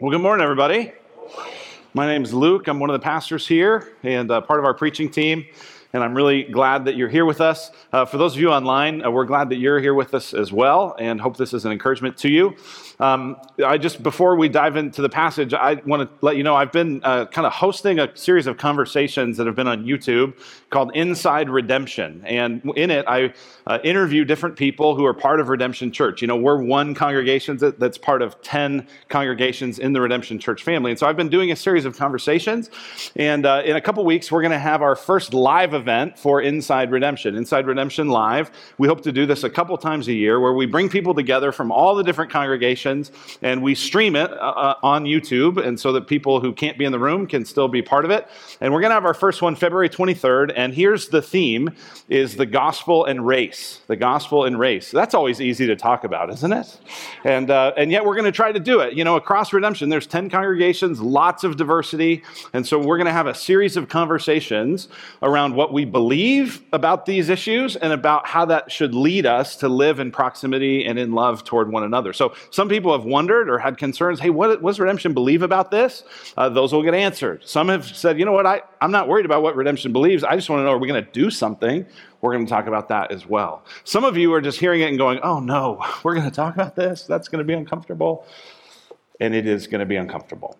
Well, good morning, everybody. My name is Luke. I'm one of the pastors here and uh, part of our preaching team. And I'm really glad that you're here with us. Uh, for those of you online, uh, we're glad that you're here with us as well and hope this is an encouragement to you. Um, I just, before we dive into the passage, I want to let you know I've been uh, kind of hosting a series of conversations that have been on YouTube called Inside Redemption. And in it, I uh, interview different people who are part of Redemption Church. You know, we're one congregation that, that's part of 10 congregations in the Redemption Church family. And so I've been doing a series of conversations. And uh, in a couple weeks, we're going to have our first live event for Inside Redemption, Inside Redemption Live. We hope to do this a couple times a year where we bring people together from all the different congregations and we stream it uh, uh, on YouTube, and so that people who can't be in the room can still be part of it. And we're going to have our first one February 23rd, and here's the theme: is the gospel and race. The gospel and race. That's always easy to talk about, isn't it? And uh, and yet we're going to try to do it. You know, across Redemption, there's 10 congregations, lots of diversity, and so we're going to have a series of conversations around what we believe about these issues and about how that should lead us to live in proximity and in love toward one another. So some people have wondered or had concerns hey, what, does redemption believe about this? Uh, those will get answered. Some have said, you know what, I, I'm not worried about what redemption believes. I just want to know, are we going to do something? We're going to talk about that as well. Some of you are just hearing it and going, oh no, we're going to talk about this? That's going to be uncomfortable. And it is going to be uncomfortable.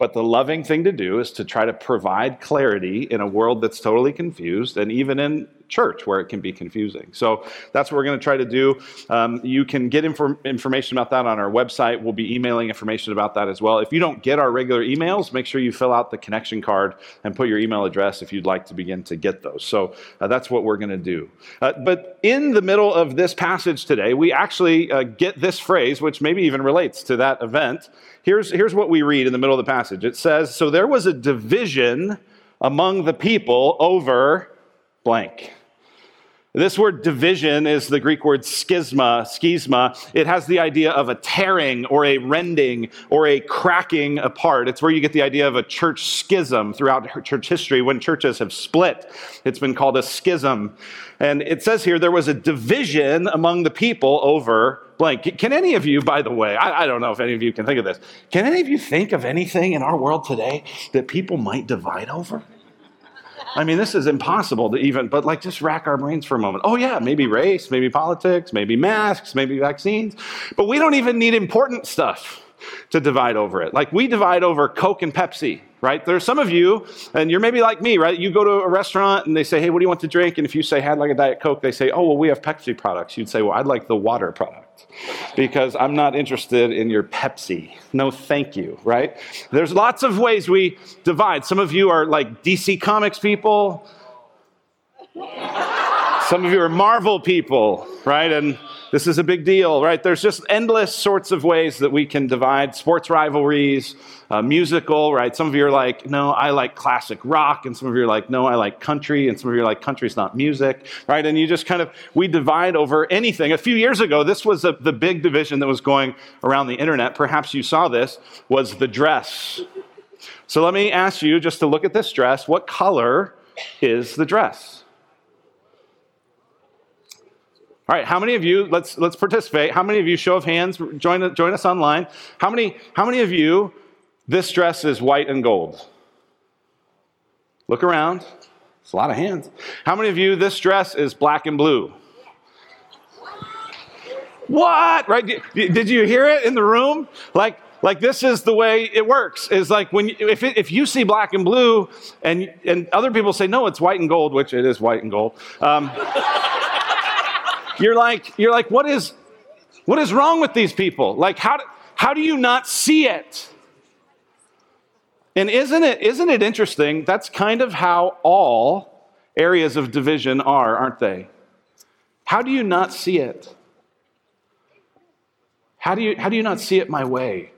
But the loving thing to do is to try to provide clarity in a world that's totally confused, and even in church where it can be confusing. So that's what we're going to try to do. Um, you can get inform- information about that on our website. We'll be emailing information about that as well. If you don't get our regular emails, make sure you fill out the connection card and put your email address if you'd like to begin to get those. So uh, that's what we're going to do. Uh, but in the middle of this passage today, we actually uh, get this phrase, which maybe even relates to that event. Here's, here's what we read in the middle of the passage it says, So there was a division among the people over blank. This word division is the Greek word schisma, schisma. It has the idea of a tearing or a rending or a cracking apart. It's where you get the idea of a church schism throughout church history. When churches have split, it's been called a schism. And it says here there was a division among the people over blank. Can any of you, by the way, I, I don't know if any of you can think of this, can any of you think of anything in our world today that people might divide over? I mean, this is impossible to even, but like just rack our brains for a moment. Oh, yeah, maybe race, maybe politics, maybe masks, maybe vaccines. But we don't even need important stuff to divide over it. Like we divide over Coke and Pepsi, right? There's some of you, and you're maybe like me, right? You go to a restaurant and they say, hey, what do you want to drink? And if you say, I'd like a Diet Coke, they say, oh, well, we have Pepsi products. You'd say, well, I'd like the water product because I'm not interested in your Pepsi. No, thank you, right? There's lots of ways we divide. Some of you are like DC Comics people, some of you are Marvel people, right? And this is a big deal, right? There's just endless sorts of ways that we can divide sports rivalries, uh, musical, right? Some of you are like, no, I like classic rock. And some of you are like, no, I like country. And some of you are like, country's not music, right? And you just kind of, we divide over anything. A few years ago, this was a, the big division that was going around the internet. Perhaps you saw this, was the dress. So let me ask you just to look at this dress. What color is the dress? All right, how many of you, let's, let's participate. How many of you, show of hands, join, join us online. How many, how many of you, this dress is white and gold? Look around. It's a lot of hands. How many of you, this dress is black and blue? What? Right? Did you hear it in the room? Like, like this is the way it works. Is like when you, if it, if you see black and blue, and and other people say no, it's white and gold, which it is white and gold. Um, you're like, you're like, what is, what is wrong with these people? Like, how, do, how do you not see it? And isn't it, isn't it interesting? That's kind of how all areas of division are, aren't they? How do you not see it? How do you, how do you not see it my way?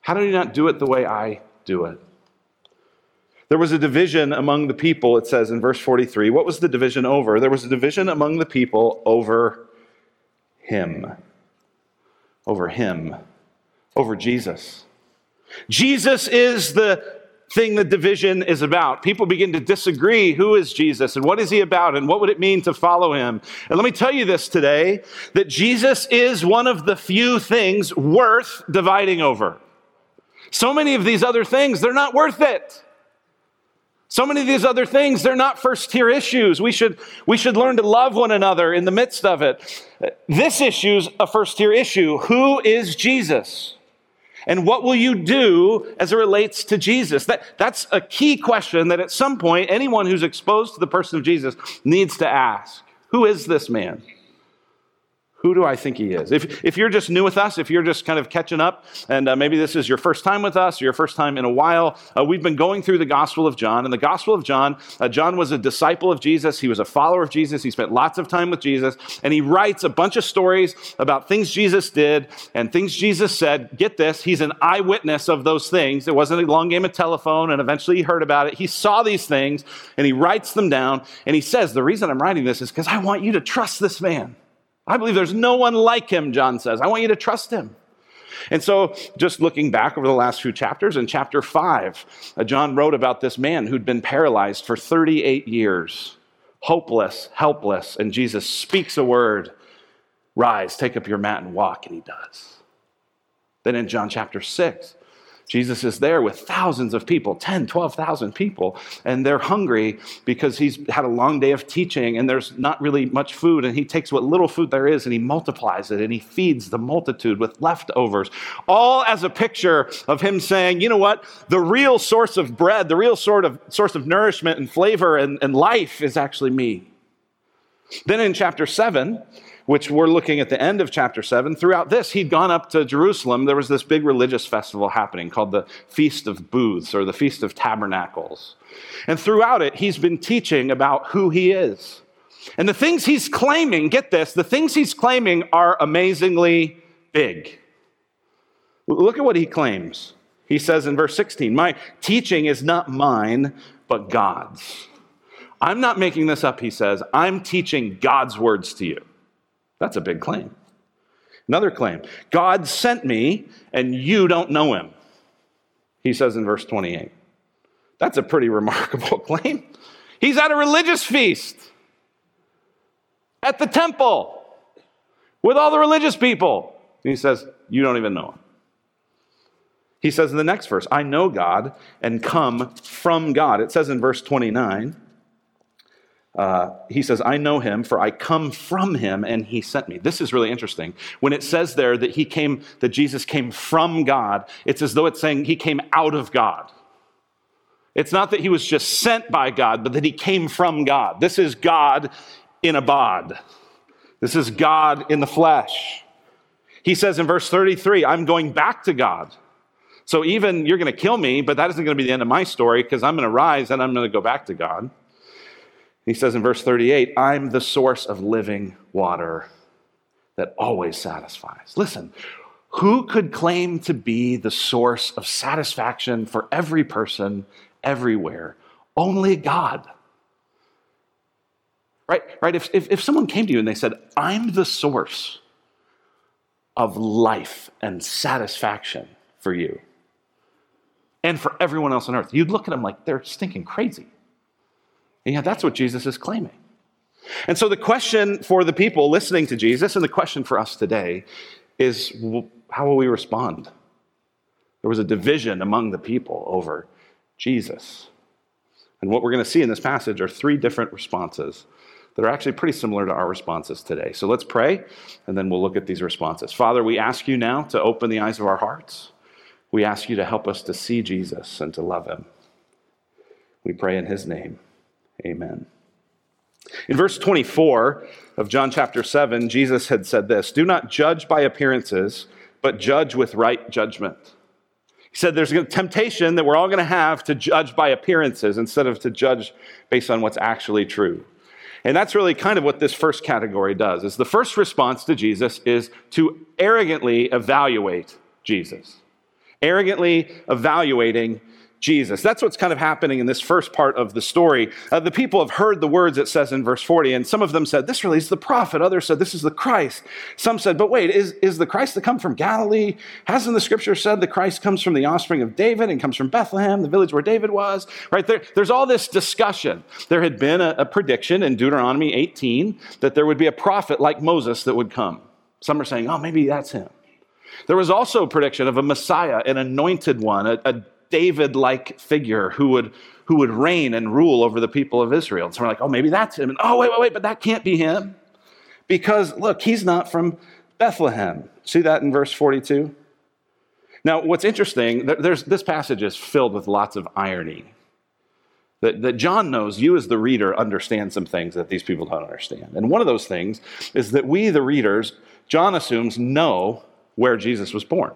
How do you not do it the way I do it? There was a division among the people, it says in verse 43. What was the division over? There was a division among the people over him. Over him. Over Jesus. Jesus is the thing the division is about. People begin to disagree who is Jesus and what is he about and what would it mean to follow him. And let me tell you this today that Jesus is one of the few things worth dividing over. So many of these other things, they're not worth it. So many of these other things, they're not first tier issues. We should, we should learn to love one another in the midst of it. This issue's a first tier issue. Who is Jesus? And what will you do as it relates to Jesus? That, that's a key question that at some point anyone who's exposed to the person of Jesus needs to ask. Who is this man? Who do I think he is? If, if you're just new with us, if you're just kind of catching up, and uh, maybe this is your first time with us or your first time in a while, uh, we've been going through the Gospel of John. And the Gospel of John, uh, John was a disciple of Jesus. He was a follower of Jesus. He spent lots of time with Jesus. And he writes a bunch of stories about things Jesus did and things Jesus said. Get this, he's an eyewitness of those things. It wasn't a long game of telephone, and eventually he heard about it. He saw these things and he writes them down. And he says, The reason I'm writing this is because I want you to trust this man. I believe there's no one like him, John says. I want you to trust him. And so, just looking back over the last few chapters, in chapter 5, uh, John wrote about this man who'd been paralyzed for 38 years, hopeless, helpless, and Jesus speaks a word Rise, take up your mat and walk, and he does. Then in John chapter 6, Jesus is there with thousands of people, 10, 12,000 people, and they're hungry because he's had a long day of teaching and there's not really much food. And he takes what little food there is and he multiplies it and he feeds the multitude with leftovers, all as a picture of him saying, you know what? The real source of bread, the real sort of source of nourishment and flavor and, and life is actually me. Then in chapter 7, which we're looking at the end of chapter 7, throughout this, he'd gone up to Jerusalem. There was this big religious festival happening called the Feast of Booths or the Feast of Tabernacles. And throughout it, he's been teaching about who he is. And the things he's claiming, get this, the things he's claiming are amazingly big. Look at what he claims. He says in verse 16, My teaching is not mine, but God's. I'm not making this up, he says. I'm teaching God's words to you. That's a big claim. Another claim God sent me and you don't know him. He says in verse 28. That's a pretty remarkable claim. He's at a religious feast at the temple with all the religious people. And he says, You don't even know him. He says in the next verse, I know God and come from God. It says in verse 29, uh, he says, I know him, for I come from him, and he sent me. This is really interesting. When it says there that he came, that Jesus came from God, it's as though it's saying he came out of God. It's not that he was just sent by God, but that he came from God. This is God in a bod. This is God in the flesh. He says in verse 33, I'm going back to God. So even you're going to kill me, but that isn't going to be the end of my story because I'm going to rise and I'm going to go back to God. He says in verse 38, I'm the source of living water that always satisfies. Listen, who could claim to be the source of satisfaction for every person everywhere? Only God. Right? Right? If, if, if someone came to you and they said, I'm the source of life and satisfaction for you and for everyone else on earth, you'd look at them like they're stinking crazy. And yet, that's what Jesus is claiming. And so, the question for the people listening to Jesus and the question for us today is how will we respond? There was a division among the people over Jesus. And what we're going to see in this passage are three different responses that are actually pretty similar to our responses today. So let's pray, and then we'll look at these responses. Father, we ask you now to open the eyes of our hearts. We ask you to help us to see Jesus and to love him. We pray in his name. Amen. In verse 24 of John chapter 7, Jesus had said this Do not judge by appearances, but judge with right judgment. He said there's a temptation that we're all going to have to judge by appearances instead of to judge based on what's actually true. And that's really kind of what this first category does. Is the first response to Jesus is to arrogantly evaluate Jesus. Arrogantly evaluating Jesus. That's what's kind of happening in this first part of the story. Uh, the people have heard the words it says in verse 40, and some of them said, This really is the prophet. Others said, This is the Christ. Some said, But wait, is, is the Christ to come from Galilee? Hasn't the scripture said the Christ comes from the offspring of David and comes from Bethlehem, the village where David was? Right there, there's all this discussion. There had been a, a prediction in Deuteronomy 18 that there would be a prophet like Moses that would come. Some are saying, Oh, maybe that's him. There was also a prediction of a Messiah, an anointed one, a, a David like figure who would, who would reign and rule over the people of Israel. And so we're like, oh, maybe that's him. And oh, wait, wait, wait, but that can't be him. Because look, he's not from Bethlehem. See that in verse 42? Now, what's interesting, there's, this passage is filled with lots of irony. That, that John knows you, as the reader, understand some things that these people don't understand. And one of those things is that we, the readers, John assumes, know where Jesus was born.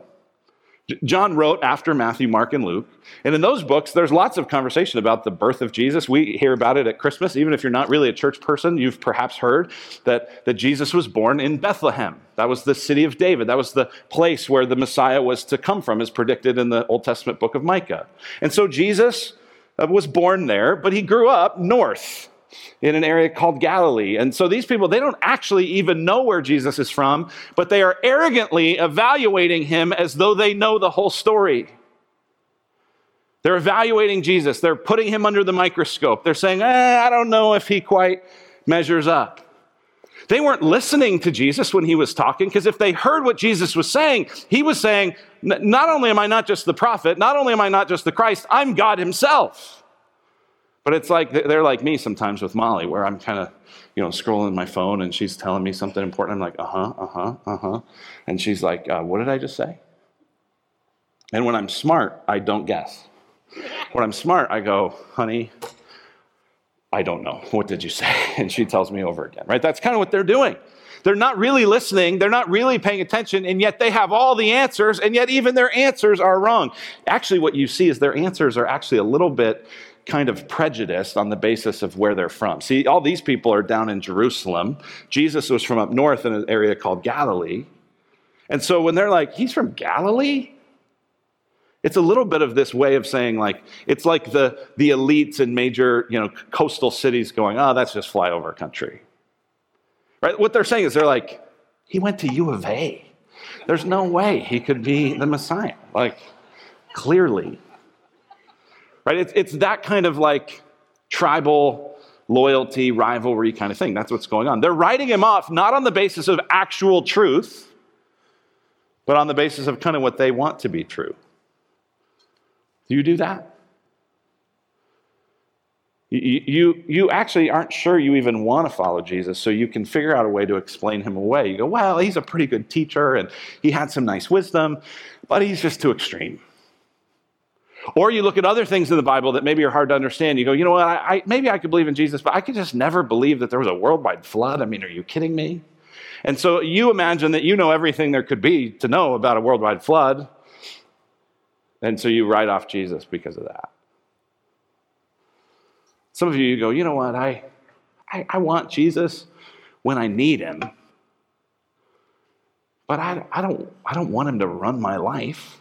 John wrote after Matthew, Mark, and Luke. And in those books, there's lots of conversation about the birth of Jesus. We hear about it at Christmas. Even if you're not really a church person, you've perhaps heard that, that Jesus was born in Bethlehem. That was the city of David. That was the place where the Messiah was to come from, as predicted in the Old Testament book of Micah. And so Jesus uh, was born there, but he grew up north in an area called Galilee. And so these people, they don't actually even know where Jesus is from, but they are arrogantly evaluating him as though they know the whole story. They're evaluating Jesus. They're putting him under the microscope. They're saying, eh, I don't know if he quite measures up. They weren't listening to Jesus when he was talking, because if they heard what Jesus was saying, he was saying, Not only am I not just the prophet, not only am I not just the Christ, I'm God himself. But it's like they're like me sometimes with Molly, where I'm kind of, you know, scrolling my phone and she's telling me something important. I'm like, uh huh, uh huh, uh huh. And she's like, uh, what did I just say? And when I'm smart, I don't guess. When I'm smart, I go, honey, I don't know. What did you say? And she tells me over again, right? That's kind of what they're doing. They're not really listening. They're not really paying attention. And yet they have all the answers. And yet even their answers are wrong. Actually, what you see is their answers are actually a little bit kind of prejudiced on the basis of where they're from. See, all these people are down in Jerusalem. Jesus was from up north in an area called Galilee. And so when they're like, he's from Galilee? It's a little bit of this way of saying, like, it's like the, the elites in major, you know, coastal cities going, oh, that's just flyover country. Right? What they're saying is they're like, he went to U of A. There's no way he could be the Messiah. Like, clearly right? It's, it's that kind of like tribal loyalty, rivalry kind of thing. That's what's going on. They're writing him off not on the basis of actual truth, but on the basis of kind of what they want to be true. Do you do that? You, you, you actually aren't sure you even want to follow Jesus, so you can figure out a way to explain him away. You go, well, he's a pretty good teacher and he had some nice wisdom, but he's just too extreme. Or you look at other things in the Bible that maybe are hard to understand. You go, you know what, I, I, maybe I could believe in Jesus, but I could just never believe that there was a worldwide flood. I mean, are you kidding me? And so you imagine that you know everything there could be to know about a worldwide flood. And so you write off Jesus because of that. Some of you, you go, you know what, I, I, I want Jesus when I need him, but I, I, don't, I don't want him to run my life.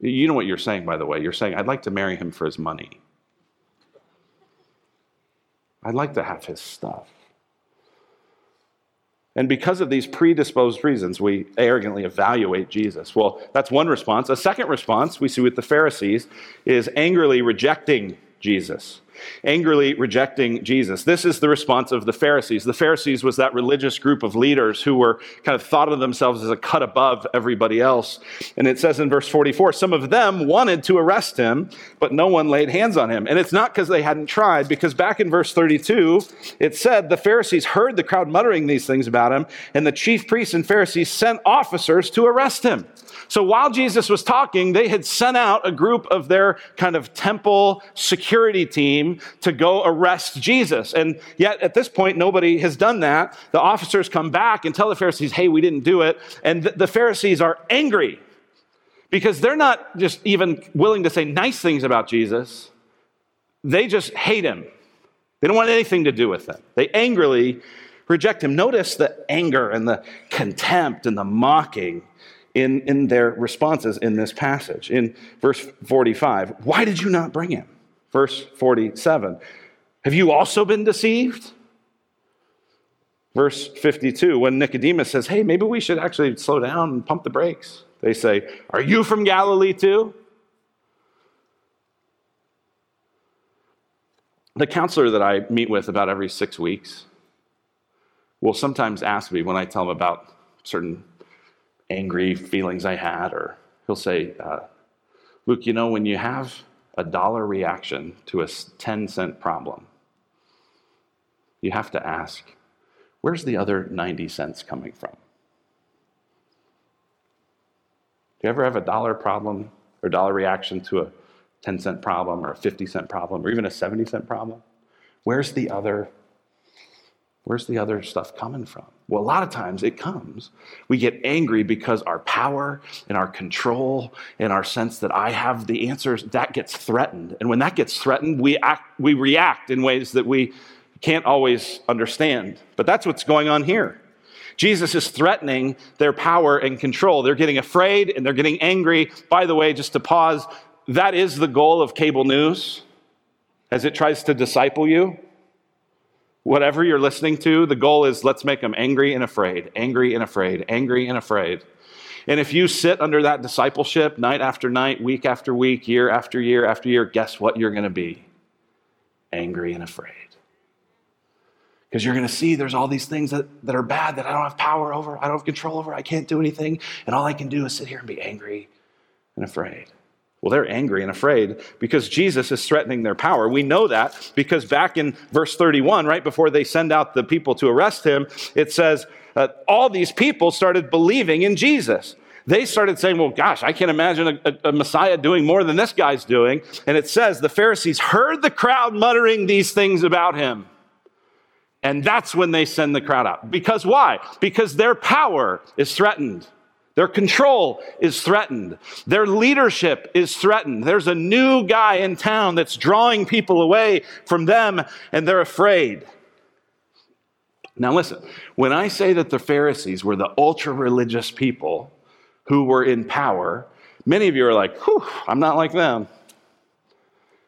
You know what you're saying, by the way. You're saying, I'd like to marry him for his money. I'd like to have his stuff. And because of these predisposed reasons, we arrogantly evaluate Jesus. Well, that's one response. A second response we see with the Pharisees is angrily rejecting Jesus angrily rejecting Jesus. This is the response of the Pharisees. The Pharisees was that religious group of leaders who were kind of thought of themselves as a cut above everybody else. And it says in verse 44 some of them wanted to arrest him, but no one laid hands on him. And it's not because they hadn't tried, because back in verse 32, it said the Pharisees heard the crowd muttering these things about him, and the chief priests and Pharisees sent officers to arrest him. So while Jesus was talking, they had sent out a group of their kind of temple security team to go arrest Jesus. And yet at this point, nobody has done that. The officers come back and tell the Pharisees, hey, we didn't do it. And the Pharisees are angry because they're not just even willing to say nice things about Jesus, they just hate him. They don't want anything to do with him. They angrily reject him. Notice the anger and the contempt and the mocking in, in their responses in this passage. In verse 45, why did you not bring him? Verse 47, have you also been deceived? Verse 52, when Nicodemus says, hey, maybe we should actually slow down and pump the brakes, they say, Are you from Galilee too? The counselor that I meet with about every six weeks will sometimes ask me when I tell him about certain angry feelings I had, or he'll say, uh, Luke, you know, when you have a dollar reaction to a 10 cent problem, you have to ask, where's the other 90 cents coming from? Do you ever have a dollar problem or dollar reaction to a 10 cent problem or a 50 cent problem or even a 70 cent problem? Where's the other Where's the other stuff coming from? Well, a lot of times it comes. We get angry because our power and our control and our sense that I have the answers, that gets threatened. And when that gets threatened, we, act, we react in ways that we can't always understand. But that's what's going on here. Jesus is threatening their power and control. They're getting afraid and they're getting angry. By the way, just to pause, that is the goal of cable news as it tries to disciple you. Whatever you're listening to, the goal is let's make them angry and afraid, angry and afraid, angry and afraid. And if you sit under that discipleship night after night, week after week, year after year after year, guess what you're going to be? Angry and afraid. Because you're going to see there's all these things that, that are bad that I don't have power over, I don't have control over, I can't do anything, and all I can do is sit here and be angry and afraid. Well, they're angry and afraid because Jesus is threatening their power. We know that because back in verse 31, right before they send out the people to arrest him, it says, uh, all these people started believing in Jesus. They started saying, Well, gosh, I can't imagine a, a, Messiah doing more than this guy's doing. And it says, The Pharisees heard the crowd muttering these things about him. And that's when they send the crowd out. Because why? Because their power is threatened. Their control is threatened. Their leadership is threatened. There's a new guy in town that's drawing people away from them, and they're afraid. Now, listen, when I say that the Pharisees were the ultra religious people who were in power, many of you are like, whew, I'm not like them.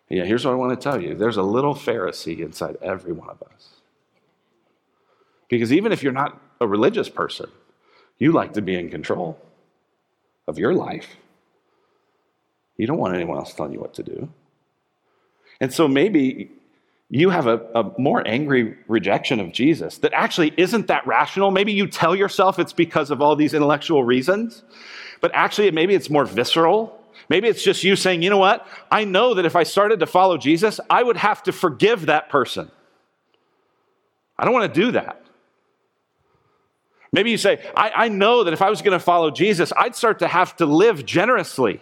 Yeah, here's what I want to tell you there's a little Pharisee inside every one of us. Because even if you're not a religious person, you like to be in control of your life. You don't want anyone else telling you what to do. And so maybe you have a, a, more angry rejection of Jesus that actually isn't that rational. Maybe you tell yourself it's because of all these intellectual reasons, but actually, maybe it's more visceral. Maybe it's just you saying, you know what? I know that if I started to follow Jesus, I would have to forgive that person. I don't want to do that. Maybe you say, I, I know that if I was going to follow Jesus, I'd start to have to live generously.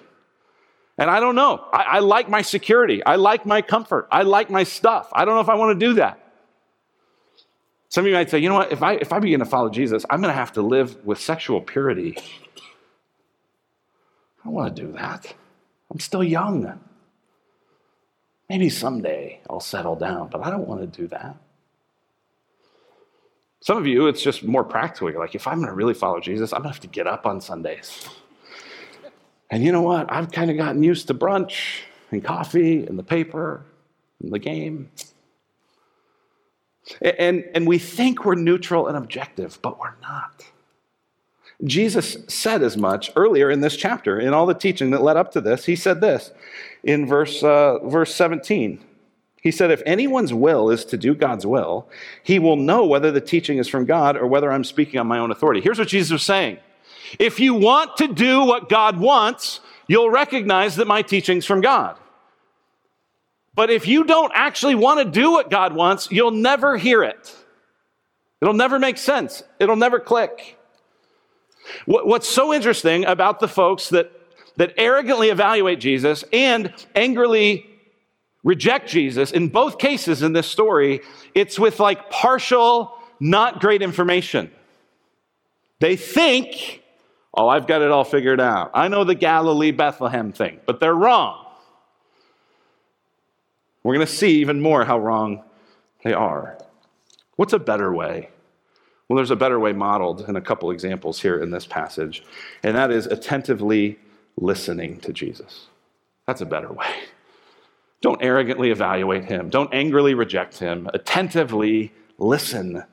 And I don't know. I, I like my security. I like my comfort. I like my stuff. I don't know if I want to do that. Some of you might say, you know what? If I, if I begin to follow Jesus, I'm going to have to live with sexual purity. I don't want to do that. I'm still young. Maybe someday I'll settle down, but I don't want to do that. Some of you, it's just more practical. You're like, if I'm going to really follow Jesus, I'm going to have to get up on Sundays. And you know what? I've kind of gotten used to brunch and coffee and the paper and the game. And, and we think we're neutral and objective, but we're not. Jesus said as much earlier in this chapter, in all the teaching that led up to this. He said this in verse, uh, verse 17. He said, If anyone's will is to do God's will, he will know whether the teaching is from God or whether I'm speaking on my own authority. Here's what Jesus was saying If you want to do what God wants, you'll recognize that my teaching's from God. But if you don't actually want to do what God wants, you'll never hear it. It'll never make sense, it'll never click. What's so interesting about the folks that, that arrogantly evaluate Jesus and angrily reject Jesus, in both cases in this story, it's with like partial, not great information. They think, oh, I've got it all figured out. I know the Galilee Bethlehem thing, but they're wrong. We're going to see even more how wrong they are. What's a better way? Well, there's a better way modeled in a couple examples here in this passage, and that is attentively listening to Jesus. That's a better way. Don't arrogantly evaluate him. Don't angrily reject him. Attentively listen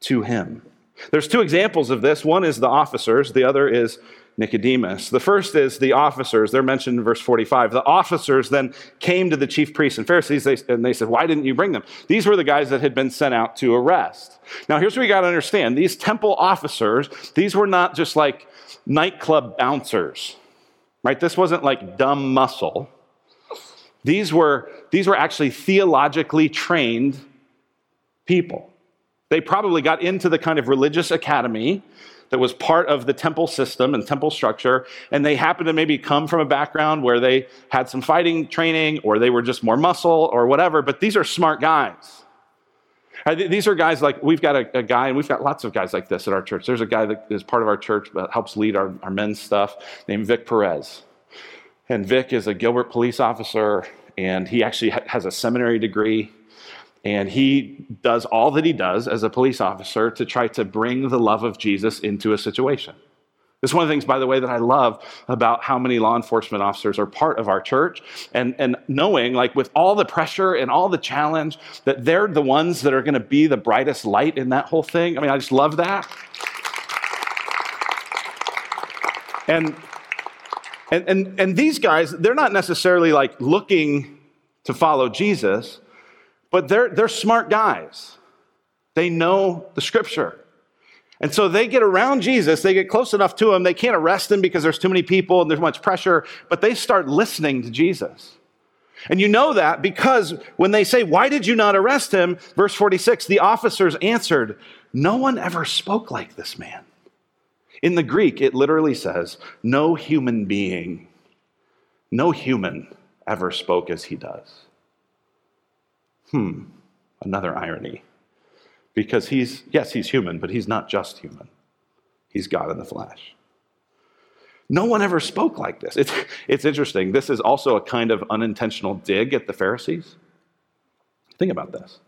to him. There's two examples of this. One is the officers, the other is Nicodemus. The first is the officers. They're mentioned in verse 45. The officers then came to the chief priests and Pharisees and they said, Why didn't you bring them? These were the guys that had been sent out to arrest. Now, here's what we got to understand these temple officers, these were not just like nightclub bouncers, right? This wasn't like dumb muscle. These were, these were actually theologically trained people. They probably got into the kind of religious academy that was part of the temple system and temple structure, and they happened to maybe come from a background where they had some fighting training or they were just more muscle or whatever, but these are smart guys. These are guys like, we've got a, a, guy, and we've got lots of guys like this at our church. There's a guy that is part of our church that helps lead our, our men's stuff named Vic Perez. And Vic is a Gilbert police officer, and he actually has a seminary degree. And he does all that he does as a police officer to try to bring the love of Jesus into a situation. This is one of the things, by the way, that I love about how many law enforcement officers are part of our church and, and knowing, like, with all the pressure and all the challenge, that they're the ones that are going to be the brightest light in that whole thing. I mean, I just love that. And, and, and, and these guys, they're not necessarily like looking to follow Jesus, but they're, they're smart guys. They know the scripture. And so they get around Jesus, they get close enough to him, they can't arrest him because there's too many people and there's much pressure, but they start listening to Jesus. And you know that because when they say, Why did you not arrest him? Verse 46, the officers answered, No one ever spoke like this man. In the Greek, it literally says, No human being, no human ever spoke as he does. Hmm, another irony because he's, yes, he's human, but he's not just human. He's God in the flesh. No one ever spoke like this. It's, it's interesting. This is also a kind of unintentional dig at the Pharisees. Think about this.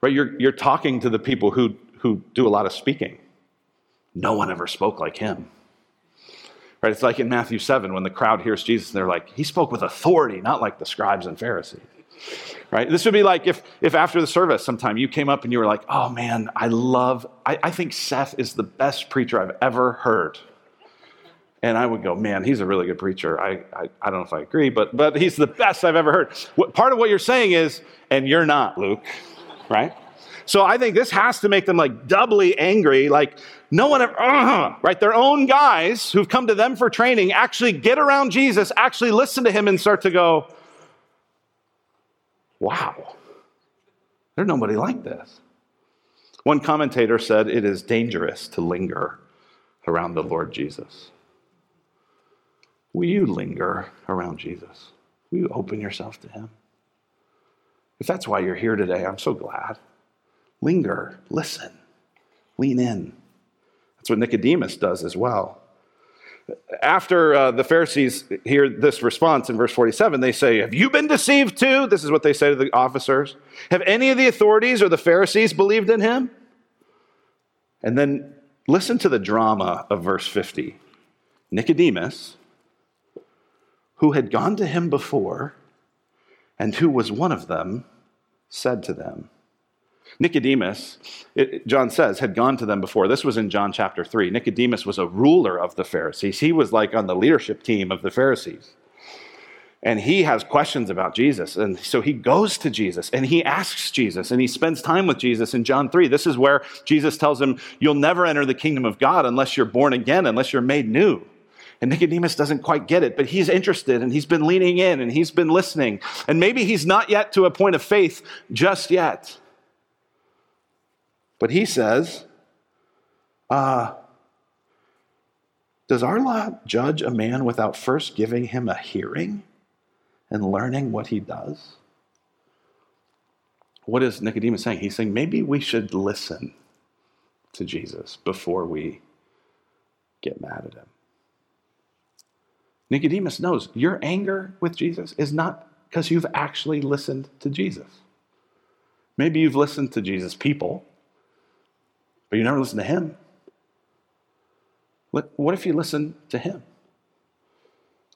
Right? You're, you're talking to the people who, who do a lot of speaking. No one ever spoke like him. Right? It's like in Matthew 7 when the crowd hears Jesus and they're like, he spoke with authority, not like the scribes and Pharisees right? This would be like if, if after the service sometime you came up and you were like, oh man, I love, I, I think Seth is the best preacher I've ever heard. And I would go, man, he's a really good preacher. I, I, I don't know if I agree, but, but he's the best I've ever heard. What, part of what you're saying is, and you're not, Luke, right? So I think this has to make them like doubly angry. Like, no one ever, uh, right? Their own guys who've come to them for training actually get around Jesus, actually listen to him and start to go, Wow, there's nobody like this. One commentator said it is dangerous to linger around the Lord Jesus. Will you linger around Jesus? Will you open yourself to Him? If that's why you're here today, I'm so glad. Linger, listen, lean in. That's what Nicodemus does as well after uh, the Pharisees hear this response in verse 47, they say, Have you been deceived too? This is what they say to the officers. Have any of the authorities or the Pharisees believed in him? And then listen to the drama of verse 50. Nicodemus, who had gone to him before and who was one of them, said to them, Nicodemus, it, John says, had gone to them before. This was in John chapter 3. Nicodemus was a ruler of the Pharisees. He was like on the leadership team of the Pharisees. And he has questions about Jesus. And so he goes to Jesus and he asks Jesus and he spends time with Jesus in John 3. This is where Jesus tells him, You'll never enter the kingdom of God unless you're born again, unless you're made new. And Nicodemus doesn't quite get it, but he's interested and he's been leaning in and he's been listening. And maybe he's not yet to a point of faith just yet. But he says, uh, Does our law judge a man without first giving him a hearing and learning what he does? What is Nicodemus saying? He's saying maybe we should listen to Jesus before we get mad at him. Nicodemus knows your anger with Jesus is not because you've actually listened to Jesus. Maybe you've listened to Jesus' people, but you never listen to him. What if you listen to him?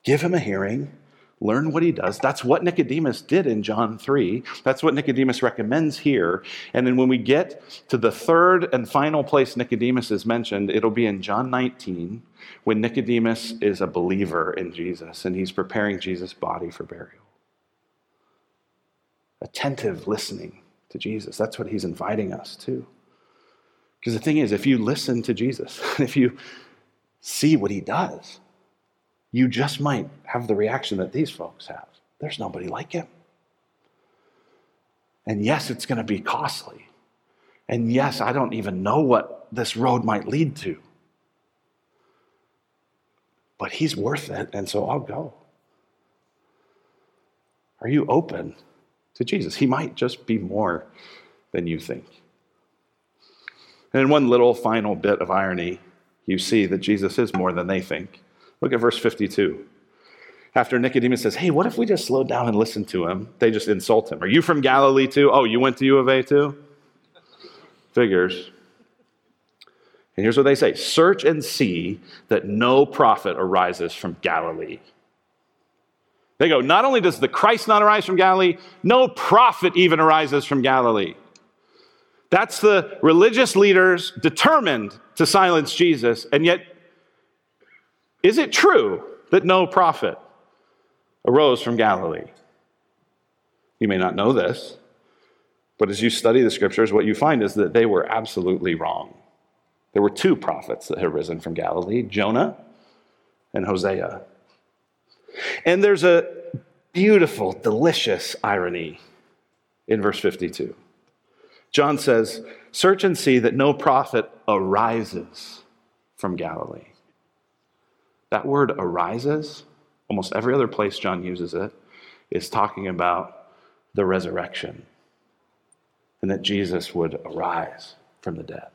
Give him a hearing, learn what he does. That's what Nicodemus did in John 3. That's what Nicodemus recommends here. And then when we get to the third and final place Nicodemus is mentioned, it'll be in John 19 when Nicodemus is a believer in Jesus and he's preparing Jesus' body for burial. Attentive listening to Jesus. That's what he's inviting us to. Because the thing is, if you listen to Jesus, if you see what he does, you just might have the reaction that these folks have. There's nobody like him. And yes, it's going to be costly. And yes, I don't even know what this road might lead to. But he's worth it, and so I'll go. Are you open to Jesus? He might just be more than you think. And in one little final bit of irony, you see that Jesus is more than they think. Look at verse 52. After Nicodemus says, Hey, what if we just slow down and listen to him? They just insult him. Are you from Galilee too? Oh, you went to U of A too? Figures. And here's what they say Search and see that no prophet arises from Galilee. They go, Not only does the Christ not arise from Galilee, no prophet even arises from Galilee. That's the religious leaders determined to silence Jesus. And yet, is it true that no prophet arose from Galilee? You may not know this, but as you study the scriptures, what you find is that they were absolutely wrong. There were two prophets that had risen from Galilee Jonah and Hosea. And there's a beautiful, delicious irony in verse 52. John says, Search and see that no prophet arises from Galilee. That word arises, almost every other place John uses it, is talking about the resurrection and that Jesus would arise from the dead.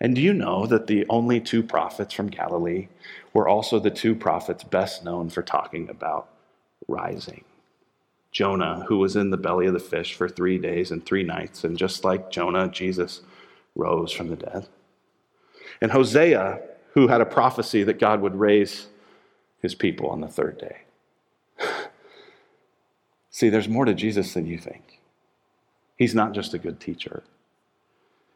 And do you know that the only two prophets from Galilee were also the two prophets best known for talking about rising? Jonah, who was in the belly of the fish for three days and three nights. And just like Jonah, Jesus rose from the dead. And Hosea, who had a prophecy that God would raise his people on the third day. See, there's more to Jesus than you think. He's not just a good teacher,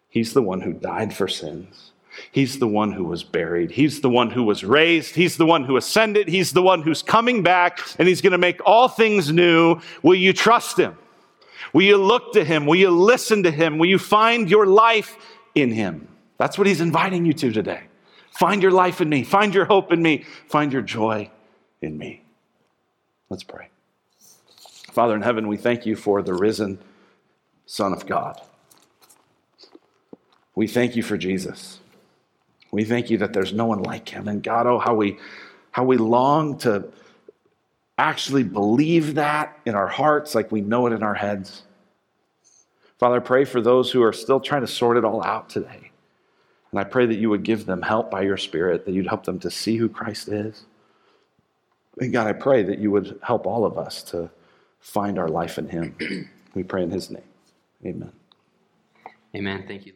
He's the one who died for sins. He's the one who was buried. He's the one who was raised. He's the one who ascended. He's the one who's coming back and he's going to make all things new. Will you trust him? Will you look to him? Will you listen to him? Will you find your life in him? That's what he's inviting you to today. Find your life in me. Find your hope in me. Find your joy in me. Let's pray. Father in heaven, we thank you for the risen Son of God. We thank you for Jesus. We thank you that there's no one like him. And God, oh, how we, how we long to actually believe that in our hearts like we know it in our heads. Father, I pray for those who are still trying to sort it all out today. And I pray that you would give them help by your Spirit, that you'd help them to see who Christ is. And God, I pray that you would help all of us to find our life in Him. We pray in His name. Amen. Amen. Thank you.